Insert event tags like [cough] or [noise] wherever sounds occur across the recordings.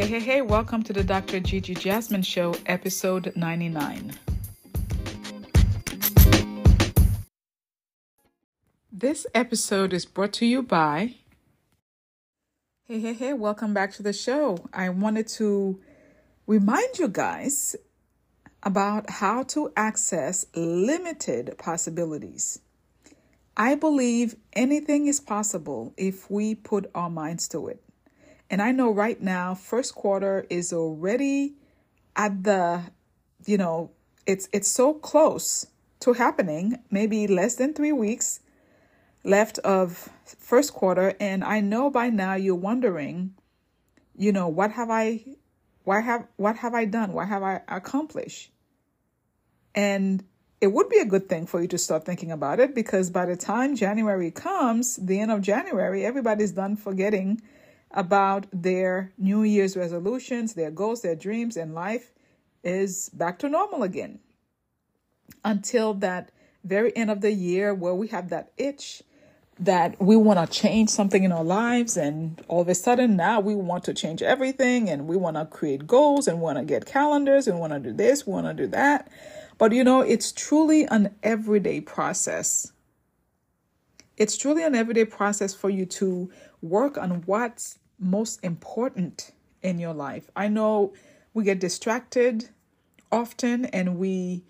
Hey, hey, hey, welcome to the Dr. Gigi Jasmine Show, episode 99. This episode is brought to you by. Hey, hey, hey, welcome back to the show. I wanted to remind you guys about how to access limited possibilities. I believe anything is possible if we put our minds to it. And I know right now, first quarter is already at the, you know, it's it's so close to happening, maybe less than three weeks left of first quarter. And I know by now you're wondering, you know, what have I why have what have I done? What have I accomplished? And it would be a good thing for you to start thinking about it because by the time January comes, the end of January, everybody's done forgetting about their New Year's resolutions, their goals, their dreams, and life is back to normal again. Until that very end of the year where we have that itch that we want to change something in our lives and all of a sudden now we want to change everything and we want to create goals and want to get calendars and want to do this, want to do that. But you know, it's truly an everyday process. It's truly an everyday process for you to work on what's most important in your life. I know we get distracted often and we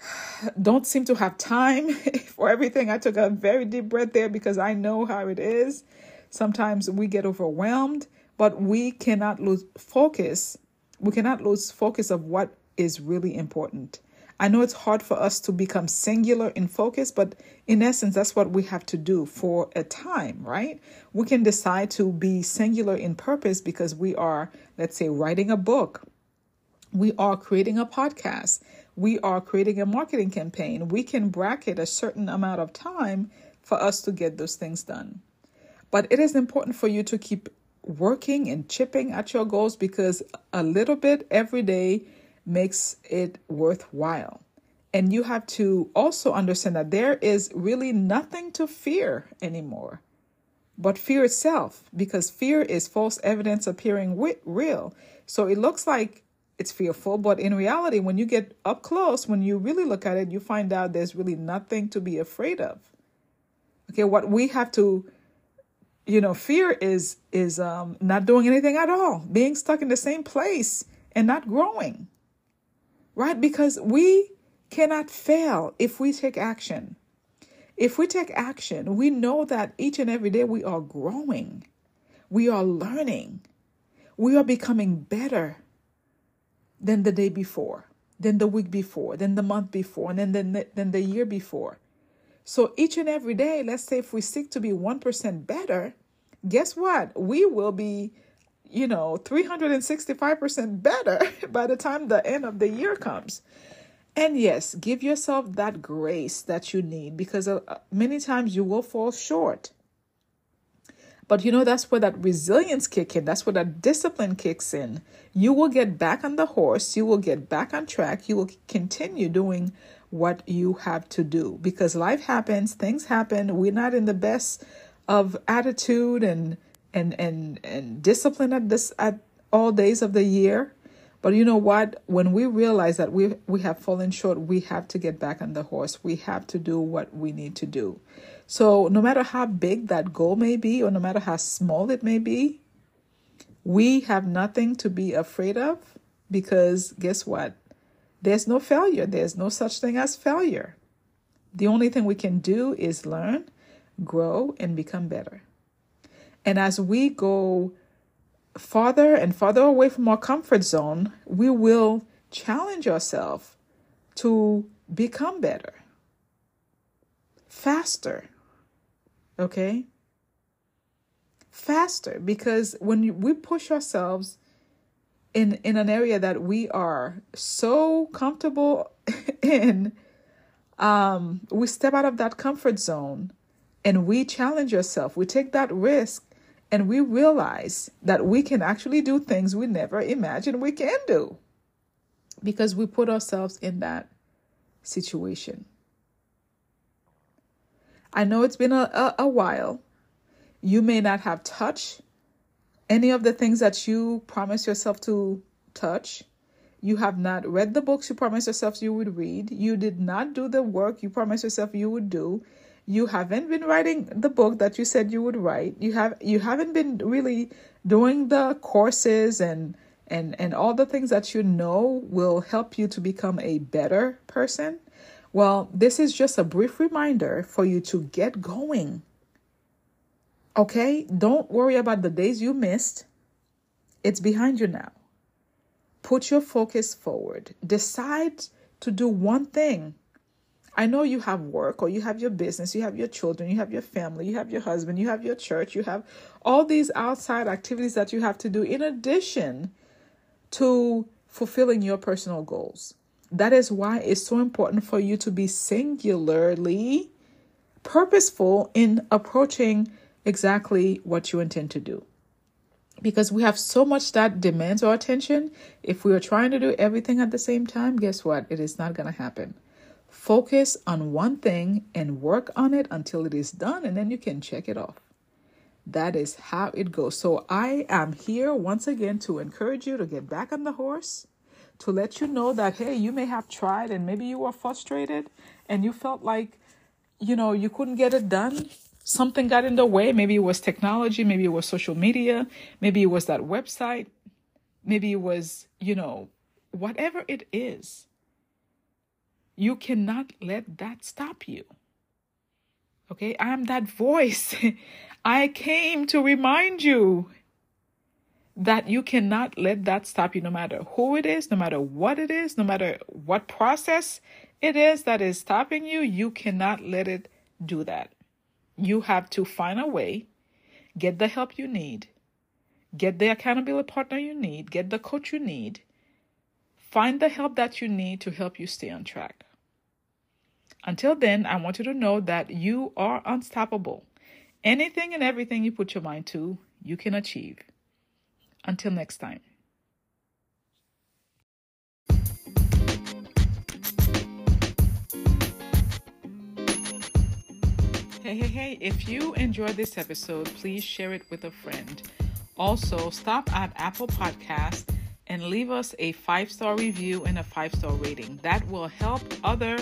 [sighs] don't seem to have time [laughs] for everything. I took a very deep breath there because I know how it is. Sometimes we get overwhelmed, but we cannot lose focus. We cannot lose focus of what is really important. I know it's hard for us to become singular in focus, but in essence, that's what we have to do for a time, right? We can decide to be singular in purpose because we are, let's say, writing a book, we are creating a podcast, we are creating a marketing campaign. We can bracket a certain amount of time for us to get those things done. But it is important for you to keep working and chipping at your goals because a little bit every day makes it worthwhile. And you have to also understand that there is really nothing to fear anymore but fear itself, because fear is false evidence appearing with real. So it looks like it's fearful, but in reality, when you get up close, when you really look at it, you find out there's really nothing to be afraid of. Okay, what we have to you know fear is is um not doing anything at all being stuck in the same place and not growing right? Because we cannot fail if we take action. If we take action, we know that each and every day we are growing, we are learning, we are becoming better than the day before, than the week before, than the month before, and then the, than the year before. So each and every day, let's say if we seek to be 1% better, guess what? We will be you know, 365% better [laughs] by the time the end of the year comes. And yes, give yourself that grace that you need because uh, many times you will fall short. But you know, that's where that resilience kicks in. That's where that discipline kicks in. You will get back on the horse. You will get back on track. You will continue doing what you have to do because life happens, things happen. We're not in the best of attitude and and and and discipline at this at all days of the year. But you know what? When we realize that we we have fallen short, we have to get back on the horse. We have to do what we need to do. So no matter how big that goal may be, or no matter how small it may be, we have nothing to be afraid of because guess what? There's no failure. There's no such thing as failure. The only thing we can do is learn, grow, and become better. And as we go farther and farther away from our comfort zone, we will challenge ourselves to become better, faster. Okay? Faster, because when we push ourselves in, in an area that we are so comfortable [laughs] in, um, we step out of that comfort zone and we challenge ourselves. We take that risk and we realize that we can actually do things we never imagined we can do because we put ourselves in that situation. I know it's been a, a, a while. You may not have touched any of the things that you promised yourself to touch. You have not read the books you promised yourself you would read. You did not do the work you promised yourself you would do. You haven't been writing the book that you said you would write. You have you haven't been really doing the courses and and and all the things that you know will help you to become a better person. Well, this is just a brief reminder for you to get going. Okay? Don't worry about the days you missed. It's behind you now. Put your focus forward. Decide to do one thing. I know you have work or you have your business, you have your children, you have your family, you have your husband, you have your church, you have all these outside activities that you have to do in addition to fulfilling your personal goals. That is why it's so important for you to be singularly purposeful in approaching exactly what you intend to do. Because we have so much that demands our attention. If we are trying to do everything at the same time, guess what? It is not going to happen. Focus on one thing and work on it until it is done, and then you can check it off. That is how it goes. So, I am here once again to encourage you to get back on the horse to let you know that, hey, you may have tried and maybe you were frustrated and you felt like, you know, you couldn't get it done. Something got in the way. Maybe it was technology, maybe it was social media, maybe it was that website, maybe it was, you know, whatever it is. You cannot let that stop you. Okay, I am that voice. [laughs] I came to remind you that you cannot let that stop you no matter who it is, no matter what it is, no matter what process it is that is stopping you, you cannot let it do that. You have to find a way, get the help you need, get the accountability partner you need, get the coach you need, find the help that you need to help you stay on track. Until then, I want you to know that you are unstoppable. Anything and everything you put your mind to, you can achieve. Until next time. Hey, hey, hey, if you enjoyed this episode, please share it with a friend. Also, stop at Apple Podcasts and leave us a five star review and a five star rating. That will help other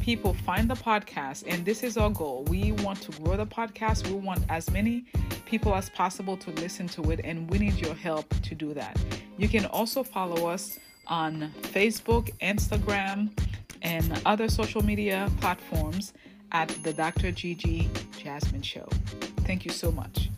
people find the podcast. And this is our goal. We want to grow the podcast. We want as many people as possible to listen to it, and we need your help to do that. You can also follow us on Facebook, Instagram, and other social media platforms at the Dr. Gigi Jasmine Show. Thank you so much.